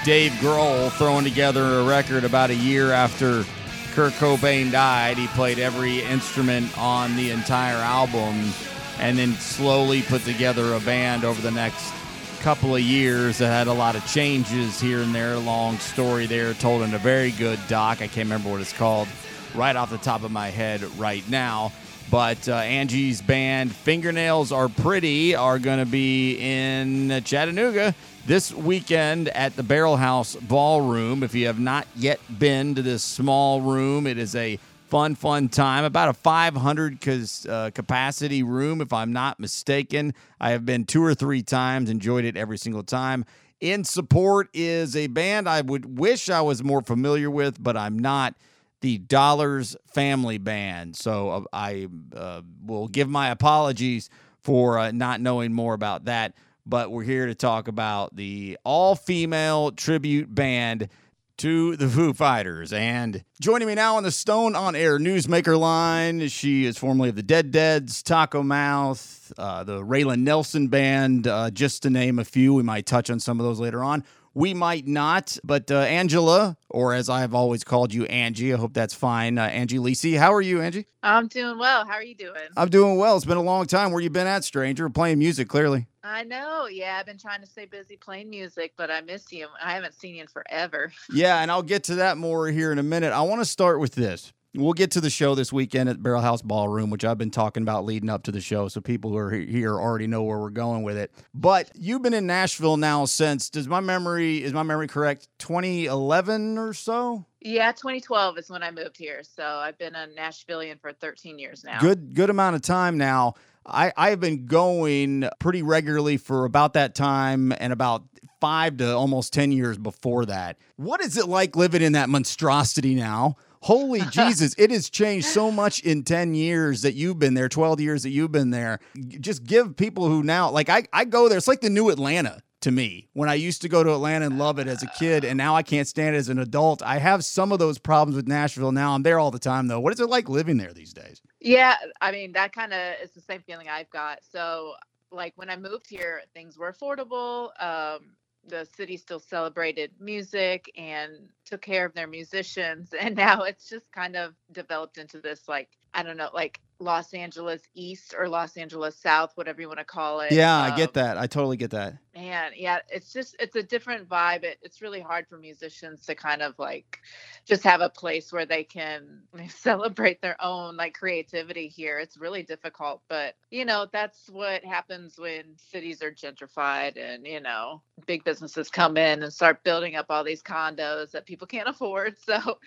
Dave Grohl throwing together a record about a year after Kurt Cobain died. He played every instrument on the entire album and then slowly put together a band over the next couple of years that had a lot of changes here and there. Long story there, told in a very good doc. I can't remember what it's called right off the top of my head right now. But uh, Angie's band, Fingernails Are Pretty, are going to be in Chattanooga this weekend at the Barrel House Ballroom. If you have not yet been to this small room, it is a fun, fun time. About a 500 cas- uh, capacity room, if I'm not mistaken. I have been two or three times, enjoyed it every single time. In support is a band I would wish I was more familiar with, but I'm not. The Dollars Family Band. So uh, I uh, will give my apologies for uh, not knowing more about that. But we're here to talk about the all female tribute band to the Foo Fighters. And joining me now on the Stone on Air Newsmaker line, she is formerly of the Dead Deads, Taco Mouth, uh, the Raylan Nelson Band, uh, just to name a few. We might touch on some of those later on. We might not, but uh, Angela, or as I've always called you, Angie, I hope that's fine. Uh, Angie Lese, how are you, Angie?
I'm doing well. How are you doing?
I'm doing well. It's been a long time. Where you been at, stranger? Playing music, clearly.
I know. Yeah, I've been trying to stay busy playing music, but I miss you. I haven't seen you in forever. [laughs]
Yeah, and I'll get to that more here in a minute. I want to start with this. We'll get to the show this weekend at Barrel House Ballroom, which I've been talking about leading up to the show, so people who are here already know where we're going with it. But you've been in Nashville now since does my memory is my memory correct? 2011 or so?
Yeah, 2012 is when I moved here. So I've been a Nashvilleian for 13 years now.
Good good amount of time now. I I've been going pretty regularly for about that time and about 5 to almost 10 years before that. What is it like living in that monstrosity now? Holy [laughs] Jesus, it has changed so much in 10 years that you've been there, 12 years that you've been there. Just give people who now, like, I, I go there, it's like the new Atlanta to me when I used to go to Atlanta and love it as a kid, and now I can't stand it as an adult. I have some of those problems with Nashville now. I'm there all the time, though. What is it like living there these days?
Yeah, I mean that kind of is the same feeling I've got. So, like when I moved here, things were affordable. Um, the city still celebrated music and took care of their musicians, [laughs] and now it's just kind of developed into this like I don't know, like Los Angeles East or Los Angeles South, whatever you want to call it.
Yeah, I get
Um,
that. I totally get that.
Man, yeah, it's just it's a different vibe. It, it's really hard for musicians to kind of like just have a place where they can [laughs] celebrate their own like creativity here. It's really difficult, but you know, that's what happens when cities are gentrified and, you know, big businesses come in and start building up all these condos that people can't [laughs] afford. So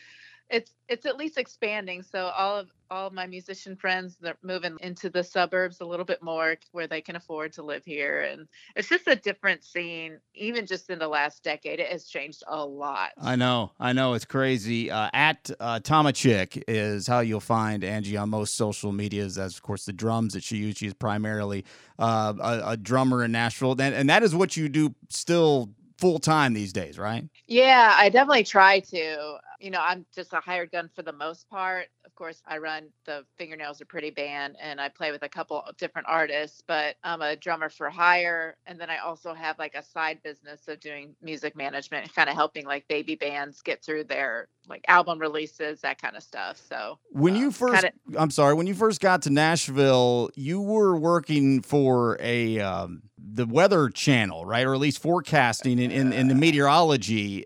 it's it's at least expanding. So all of all of my musician friends they're moving into the suburbs a little bit more where they can afford to live here and it's just a different scene even just in the last decade it has changed a lot
I know, I know, it's crazy. Uh, at uh, Tamachick is how you'll find Angie on most social medias. As of course the drums that she uses. She's primarily uh, a, a drummer in Nashville, and, and that is what you do still full time these days, right?
Yeah, I definitely try to. You know, I'm just a hired gun for the most part. Of course, I run the Fingernails Are Pretty band and I play with a couple of different artists, but I'm a drummer for hire. And then I also have like a side business of doing music management, kind of helping like baby bands get through their like album releases, that kind of stuff. So
When you first,
kinda-
I'm sorry, when you first got to Nashville, you were working for a um, the Weather Channel, right, or at least forecasting in, in, in the meteorology.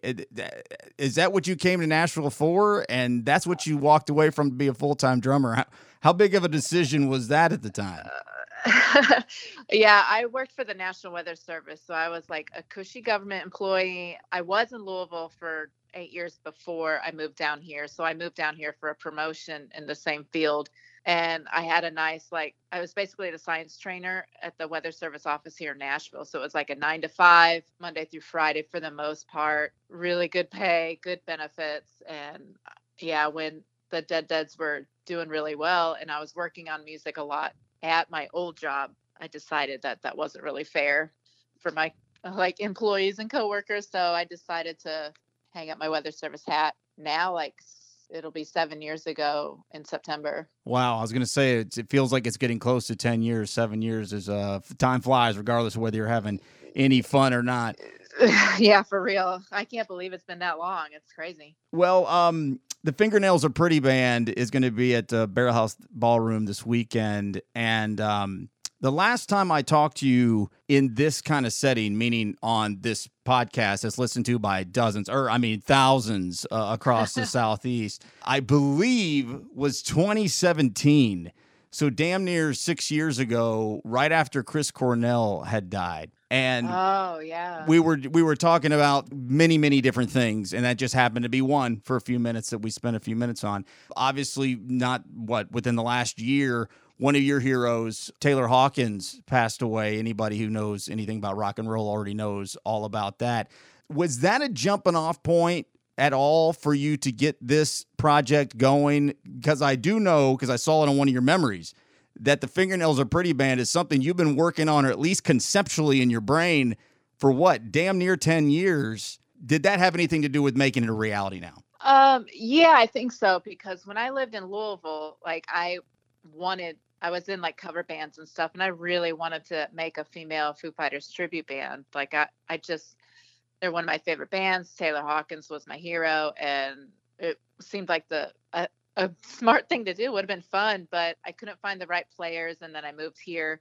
Is that what you came to Nashville for? And that's what you walked away from to be a full time drummer. How, how big of a decision was that at the time? [laughs]
yeah, I worked for the National Weather Service. So I was like a cushy government employee. I was in Louisville for eight years before I moved down here. So I moved down here for a promotion in the same field. And I had a nice, like, I was basically the science trainer at the Weather Service office here in Nashville. So it was like a nine to five, Monday through Friday for the most part. Really good pay, good benefits. And uh, yeah, when the Dead Deads were doing really well and I was working on music a lot at my old job, I decided that that wasn't really fair for my [laughs] like employees and coworkers. So I decided to hang up my weather service hat. Now, like it'll be seven years ago in September.
Wow, I was going to say it's, it feels like it's getting close to 10 years, seven years is uh, time flies, regardless of whether you're having any fun or not. [laughs]
yeah, for real. I can't believe it's been that long. It's crazy.
Well, um, the Fingernails Are Pretty band is going to be at the Barrel House Ballroom this weekend. And um, the last time I talked to you in this kind of setting, meaning on this podcast that's listened to by dozens, or I mean thousands uh, across the [laughs] Southeast, I believe was 2017. So damn near six years ago, right after Chris Cornell had died. And
oh yeah.
we were we were talking about many many different things and that just happened to be one for a few minutes that we spent a few minutes on obviously not what within the last year one of your heroes taylor hawkins passed away. Anybody who knows anything about rock and roll already knows all about that. Was that a jumping off point at all for you to get this project going? Because i do know because i saw it on one of your memories that the fingernails are pretty band is something you've been working on or at least conceptually in your brain for what damn near 10 years. Did that have anything to do with making it a reality now?
Um, yeah, I think so because when I lived in Louisville, like I wanted I was in like cover bands and stuff and I really wanted to make a female Foo Fighters tribute band. Like I I just they're one of my favorite bands. Taylor Hawkins was my hero and it seemed like the a, a [laughs] smart thing to do would have been fun, but I couldn't find the right players and then I moved here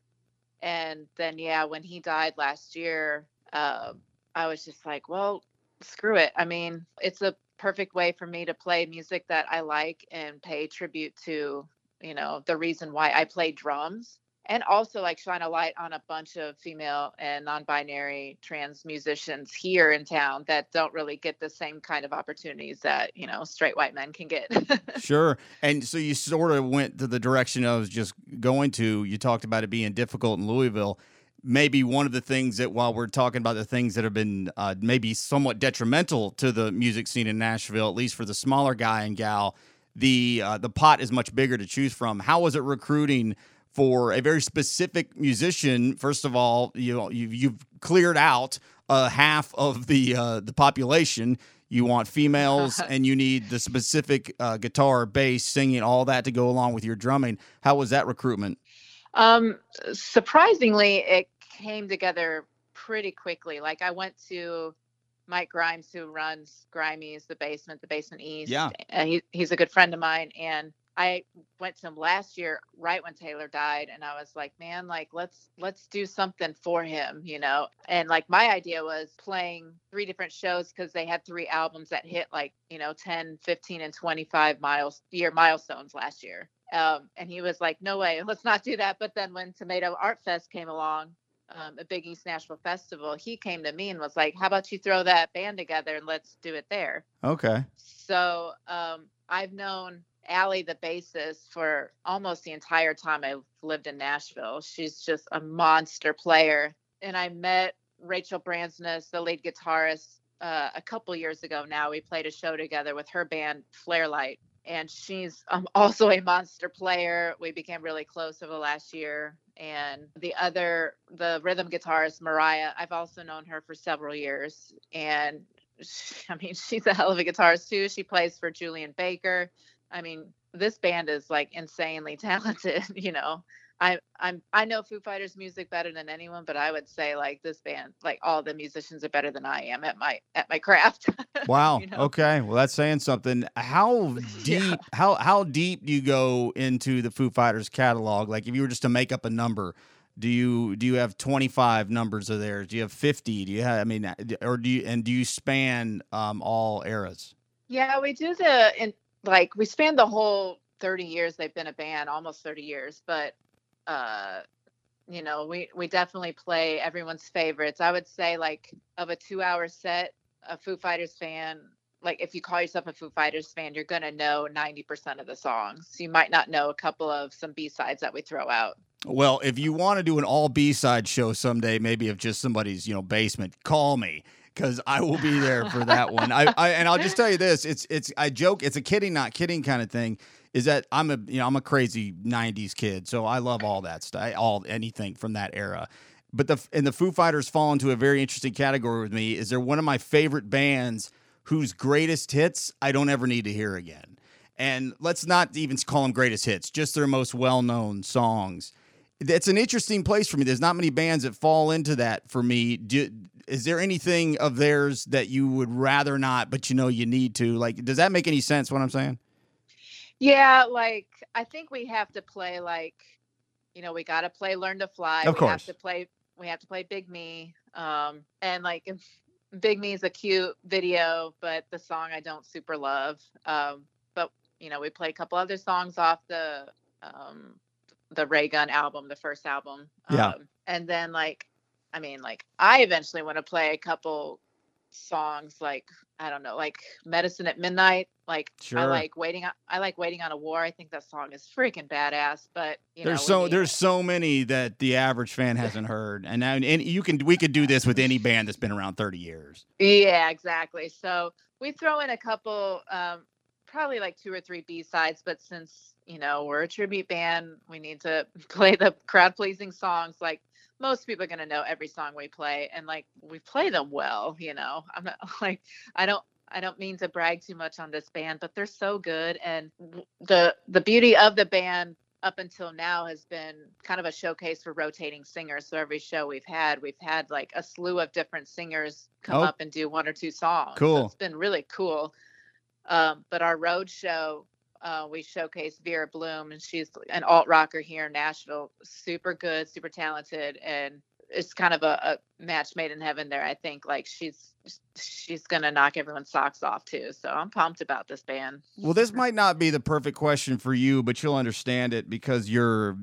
and then yeah, when he died last year, um I was just like, well, screw it. I mean, it's a perfect way for me to play music that I like and pay tribute to, you know, the reason why I play drums and also like shine a light on a bunch of female and non-binary trans musicians here in town that don't really get the same kind of opportunities that, you know, straight white men can get. [laughs]
sure and so you sort of went to the direction i was just going to you talked about it being difficult in louisville maybe one of the things that while we're talking about the things that have been uh, maybe somewhat detrimental to the music scene in nashville at least for the smaller guy and gal the uh, the pot is much bigger to choose from. How was it recruiting for a very specific musician? First of all, you know you've, you've cleared out uh, half of the uh, the population. You want females, [laughs] and you need the specific uh, guitar, bass, singing, all that to go along with your drumming. How was that recruitment?
Um, surprisingly, it came together pretty quickly. Like I went to Mike Grimes, who runs Grimey's, the basement, the basement east.
Yeah.
Uh, he, he's a good friend of mine. And I went to him last year, right when Taylor died. And I was like, man, like, let's, let's do something for him, you know? And like, my idea was playing three different shows because they had three albums that hit like, you know, 10, 15 and 25 miles year milestones last year. Um, and he was like, no way, let's not do that. But then when Tomato Art Fest came along, um, a big East Nashville festival, he came to me and was like, "How about you throw that band together and let's do it there?"
Okay.
So um, I've known Allie, the bassist, for almost the entire time I've lived in Nashville. She's just a monster player, and I met Rachel Bransness, the lead guitarist, uh, a couple years ago. Now we played a show together with her band Flarelight. And she's um, [laughs] also a monster player. We became really close over the last year. And the other the rhythm guitarist mariah i've also known her for several years. And she, [laughs] i mean she's a hell of a guitarist too. She plays for julien baker. I mean this band is like insanely [laughs] talented you know I I'm I know Foo Fighters music better than anyone, but I would say like this band, like all the musicians are better than I am at my at my craft. [laughs]
Wow.
You know?
Okay. Well, that's saying something. How [laughs] deep? How how deep do you go into the Foo Fighters catalog? Like, if you were just to make up a number, do you do you have twenty five numbers of theirs? Do you have fifty? Do you have? I mean, uh, or do you and do you span um, all eras?
Yeah, we do the in like we span the whole 30 years they've been a band, almost 30 years, but uh you know, we we definitely play everyone's favorites. I would say like of a 2-hour set, a Foo Fighters fan, like if you call yourself a Foo Fighters fan, you're to know 90% of the songs. You might not know a couple of some B-sides that we throw out.
Well, if you want to do an all B side show someday, maybe of just somebody's you know basement, call me because I will be there for that one. I, I and I'll just tell you this: it's it's I joke, it's a kidding not kidding kind of thing. Is that I'm a you know I'm a crazy '90s kid, so I love all that stuff, all anything from that era. But the and the Foo Fighters fall into a very interesting category with me. Is they're one of my favorite bands whose greatest hits I don't ever need to hear again. And let's not even call them greatest hits, just their most well known songs it's an interesting place for me. There's not many bands that fall into that for me. Do, is there anything of theirs that you would rather not, but you know you need to? Like, does that make any sense? What I'm saying?
Yeah, like I think we have to play like, you know, we got to play "Learn to Fly."
Of
we
course.
have to play. We have to play "Big Me," um, and like "Big Me" is a cute video, but the song I don't super love. Um, but you know, we play a couple other songs off the um, the Ray Gun album, the first album.
Yeah.
Um, and then like, I mean, like I eventually want to play a couple songs like I don't know, like Medicine at Midnight. Like I like waiting on I like waiting on a war. I think that song is freaking badass. But you
there's
know,
so there's so many that the average fan hasn't heard, and now and you can we could do this with any band that's been around 30 years.
Yeah, exactly. So we throw in a couple, um, probably like two or three B sides, but since you know we're a tribute band, we need to [laughs] play the crowd pleasing songs. Like most people are gonna know every song we play, and like we play them well. You know, I'm not [laughs] like I don't. I don't mean to brag too much on this band, but they're so good. And the the beauty of the band up until now has been kind of a showcase for rotating singers. So every show we've had, we've had like a slew of different singers come
Oh.
up and do one or two songs. So
Cool.
it's been really cool. Um, but our road show, uh, we showcased Vera Bloom, and she's an alt rocker here in Nashville. Super good, super talented, and it's kind of a, a match made in heaven there. I think like she's she's gonna knock everyone's socks off too. So I'm pumped about this band.
Well, this might not be the perfect question for you, but you'll understand it because your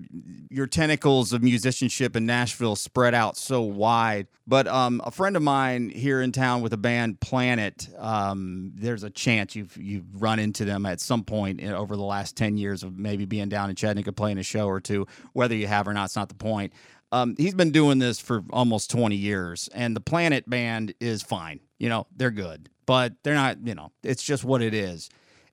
your tentacles of musicianship in Nashville spread out so wide. But um, a friend of mine here in town with a band, Planet, um, there's a chance you've you've run into them at some point in, over the last ten years of maybe being down in Chattanooga playing a show or two. Whether you have or not, it's not the point. Um, he's been doing this for almost 20 years, and the Planet band is fine. You know, they're good, but they're not, you know, it's just what it is.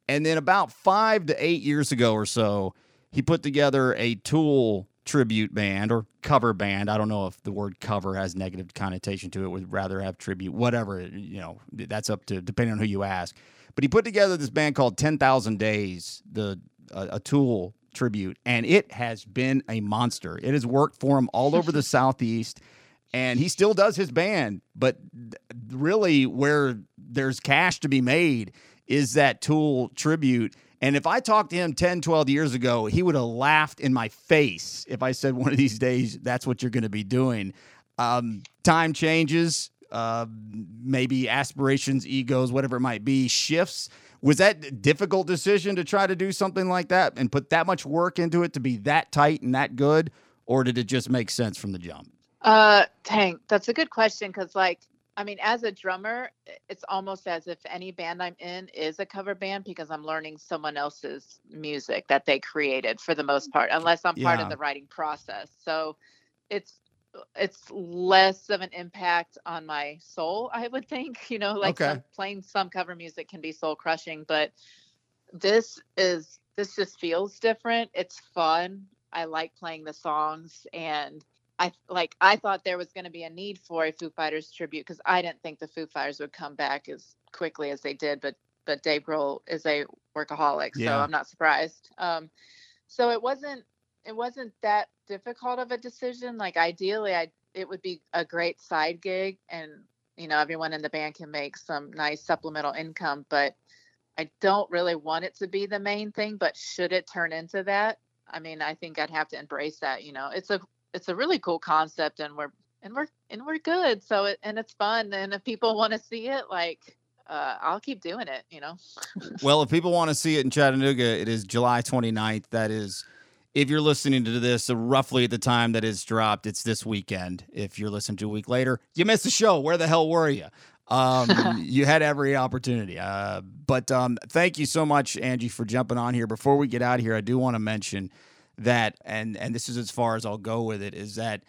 And then about five to eight years ago or so, he put together a Tool tribute band or cover band. I don't know if the word cover has negative connotation to it. Would rather have tribute, whatever. You know, that's up to depending on who you ask. But he put together this band called Ten Thousand Days, the a, a Tool tribute, and it has been a monster. It has worked for him all over the [laughs] Southeast, and he still does his band. But th- really, where there's cash to be made is that Tool tribute. And if I talked to him 10, 12 years ago, he would have laughed in my face if I said one of these days that's what you're going to be doing. Um, time changes, uh, maybe aspirations, egos, whatever it might be, shifts. Was that a difficult decision to try to do something like that and put that much work into it to be that tight and that good? Or did it just make sense from the jump?
Uh, Tank, that's a good question because, like, I mean, as a drummer, it's almost as if any band I'm in is a cover band because I'm learning someone else's music that they created for the most part, unless I'm part
Yeah.
of the writing process. So it's it's less of an impact on my soul, I would think. You know, like
Okay.
some, playing some cover music can be soul crushing, but this is this just feels different. It's fun. I like playing the songs and I like I thought there was going to be a need for a Foo Fighters tribute because I didn't think the Foo Fighters would come back as quickly as they did, but but Dave Grohl is a workaholic, so I'm not surprised. Um, so it wasn't it wasn't that difficult of a decision. Like ideally, I it would be a great side gig, and you know everyone in the band can make some nice supplemental income, but I don't really want it to be the main thing. But should it turn into that, I mean, I think I'd have to embrace that. You know, it's a it's a really cool concept, and we're and we're and we're good. So it and it's fun, and if people [laughs] want to see it, like. Uh, I'll keep doing it, you know.
Well, if people want to see it in Chattanooga, it is July 29th. That is, if you're listening to this uh, roughly at the time that it's dropped, it's this weekend. If you're listening to a week later, you missed the show. Where the hell were you? Um, [laughs] you had every opportunity. Uh, but um, thank you so much, Angie, for jumping on here. Before we get out of here, I do want to mention that, and and this is as far as I'll go with it, is that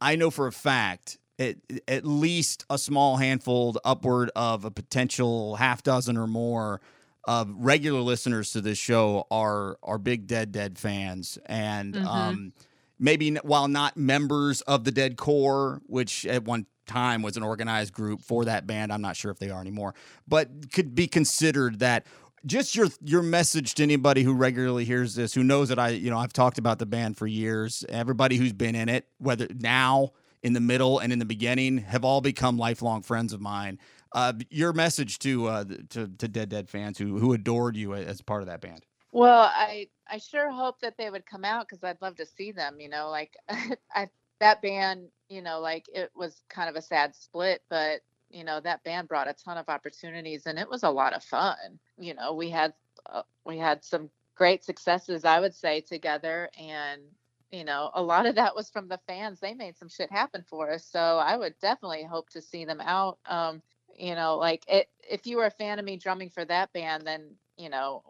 I know for a fact at, at least a small handful, upward of a potential half dozen or more of regular listeners to this show are are big Dead Dead fans, and
Mhm.
um, maybe while not members of the Dead Core, which at one time was an organized group for that band, I'm not sure if they are anymore, but could be considered that just your your message to anybody who regularly hears this, who knows that I, you know, I've talked about the band for years. Everybody who's been in it, whether now, in the middle, and in the beginning, have all become lifelong friends of mine. Uh, your message to uh, to to Dead Dead fans who who adored you as part of that band.
Well, I I sure hope that they would come out because I'd love to see them. You know, like [laughs] I that band, you know, like it was kind of a sad split, but you know that band brought a ton of opportunities and it was a lot of fun. You know, we had uh, we had some great successes, I would say, together, and you know, a lot of that was from the fans. They made some shit happen for us, so I would definitely hope to see them out. Um, you know, like it, if you were a fan of me drumming for that band, then you know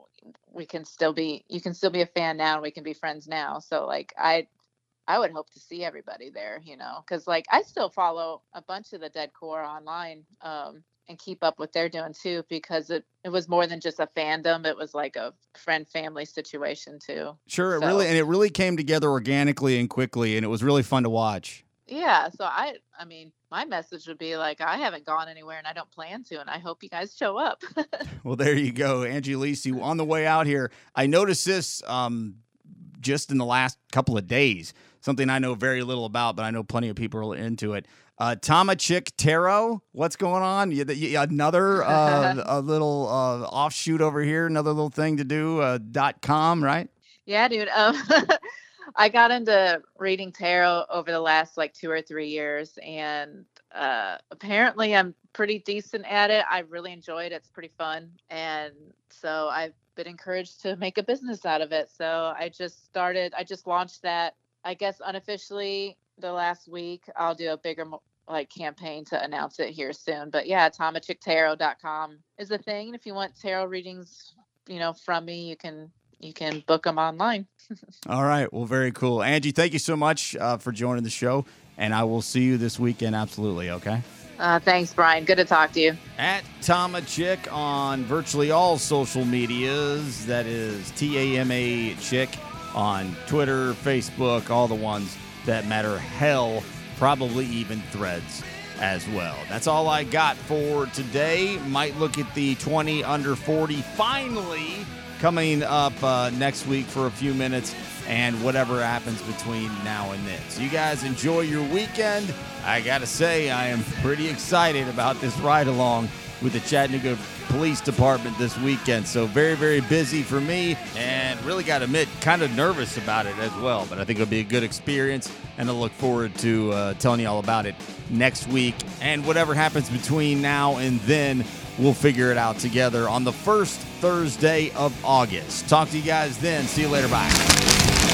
we can still be you can still be a fan now and we can be friends now so like i i would hope to see everybody there you know because like i still follow a bunch of the dead core online um and keep up what they're doing too because it it was more than just a fandom it was like a friend family situation too
Sure, it
So-
really and it really came together organically and quickly, and it was really fun to watch.
yeah so i i mean my message would be like i haven't gone anywhere and i don't plan to and i hope you guys show up [laughs]
Well, there you go, Angie Lese. On the way out here, I noticed this um, just in the last couple of days. Something I know very little about, but I know plenty of people are into it. Uh, Chick Tarot, what's going on? You, you, another uh, [laughs] a little uh, offshoot over here, another little thing to do. Uh, dot com, right?
Yeah, dude. Um, [laughs] I got into reading tarot over the last like two or three years, and uh, apparently I'm pretty decent at it. I really enjoy it. It's pretty fun, and so I've been encouraged to make a business out of it. So I just started. I just launched that. I guess unofficially the last week. I'll do a bigger like campaign to announce it here soon. But yeah, tamachicktarot.com is a thing. If you want tarot readings, you know, from me, you can you can book them online. [laughs]
All right. Well, very cool. Angie, thank you so much uh, for joining the show, and I will see you this weekend. Absolutely. Okay.
Uh, thanks, Brian. Good to talk to you.
At Tama Chick on virtually all social medias. That is T A M A Chick on Twitter, Facebook, all the ones that matter. Hell, probably even threads as well. That's all I got for today. Might look at the 20 under 40 finally coming up uh, next week for a few minutes and whatever happens between now and then. So, you guys enjoy your weekend. I got to say, I am pretty excited about this ride along with the Chattanooga Police Department this weekend. So, very, very busy for me, and really got to admit, kind of nervous about it as well. But I think it'll be a good experience, and I look forward to uh, telling you all about it next week. And whatever happens between now and then, we'll figure it out together on the first Thursday of August. Talk to you guys then. See you later. Bye.